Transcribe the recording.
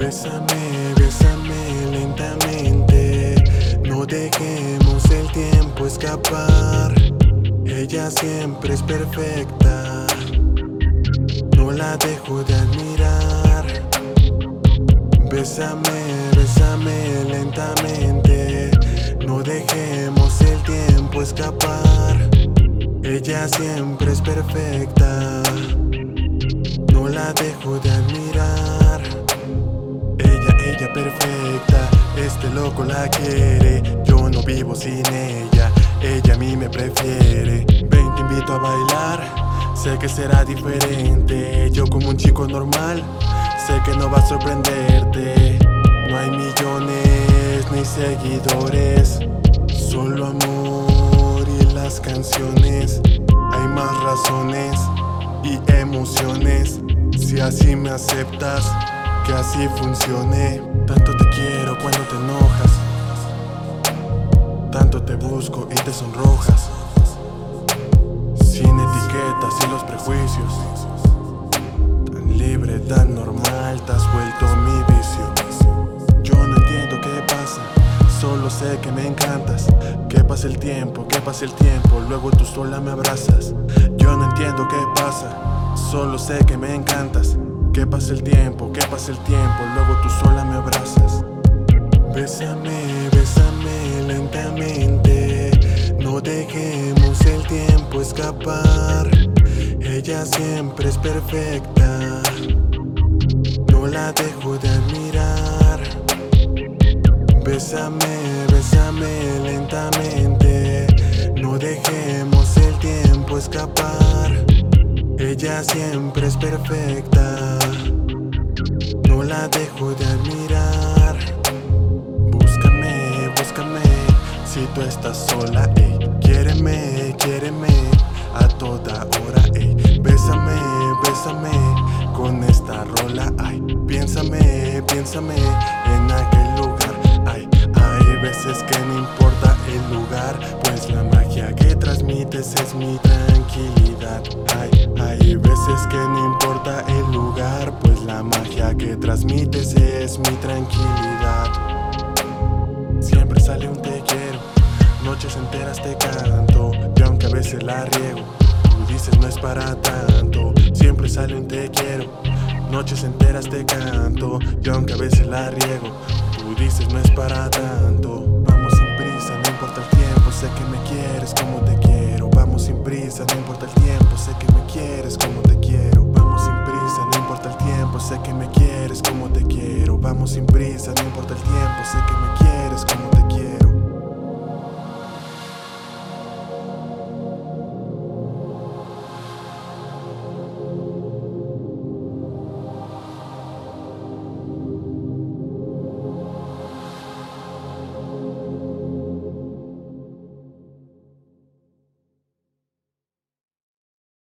Bésame, bésame lentamente. No dejemos el tiempo escapar. Ella siempre es perfecta. No la dejo de admirar. Bésame, bésame lentamente. No dejemos el tiempo escapar. Ella siempre es perfecta. No la dejo de admirar. Loco la quiere. Yo no vivo sin ella. Ella a mí me prefiere. Ven, te invito a bailar. Sé que será diferente. Yo como un chico normal. Sé que no va a sorprenderte. No hay millones ni seguidores. Solo amor y las canciones. Hay más razones y emociones. Si así me aceptas, que así funcione. Tanto te quiero cuando te enojas. Tanto te busco y te sonrojas. Sin etiquetas y los prejuicios. Tan libre, tan normal, te has vuelto mi vicio. Yo no entiendo qué pasa. Solo sé que me encantas. Que pasa el tiempo, que pasa el tiempo. Luego tú sola me abrazas. Yo no entiendo qué pasa. Solo sé que me encantas. Que pasa el tiempo, que pasa el tiempo. Luego tú sola me abrazas. Bésame, bésame lentamente. No dejemos el tiempo escapar. Ella siempre es perfecta. No la dejo de admirar. Bésame, bésame lentamente. No dejemos el tiempo escapar. Ella siempre es perfecta. No la dejo de admirar. Búscame, búscame. Si tú estás sola, ey. Quiéreme, quiéreme. A toda hora, ey. Bésame, bésame. Con esta rola, ay. Piénsame, piénsame. En aquel lugar, ay. Hay veces que no importa el lugar. Pues la magia que transmites es mi tranquilidad. Ay, hay veces que no importa el lugar. Pues la magia que transmites es mi tranquilidad. Siempre sale un te quiero, noches enteras te canto, y aunque a veces la riego, tú dices no es para tanto. Siempre sale un te quiero, noches enteras te canto, y aunque a veces la riego, tú dices no es para tanto. Vamos sin prisa, no importa el tiempo, sé que me quieres como te quiero. Vamos sin prisa, no importa el tiempo, sé que me quieres como te quiero. Vamos sin prisa, no importa el tiempo, sé que me quieres como te quiero. Vamos sin prisa, no importa el tiempo, sé que me quieres como te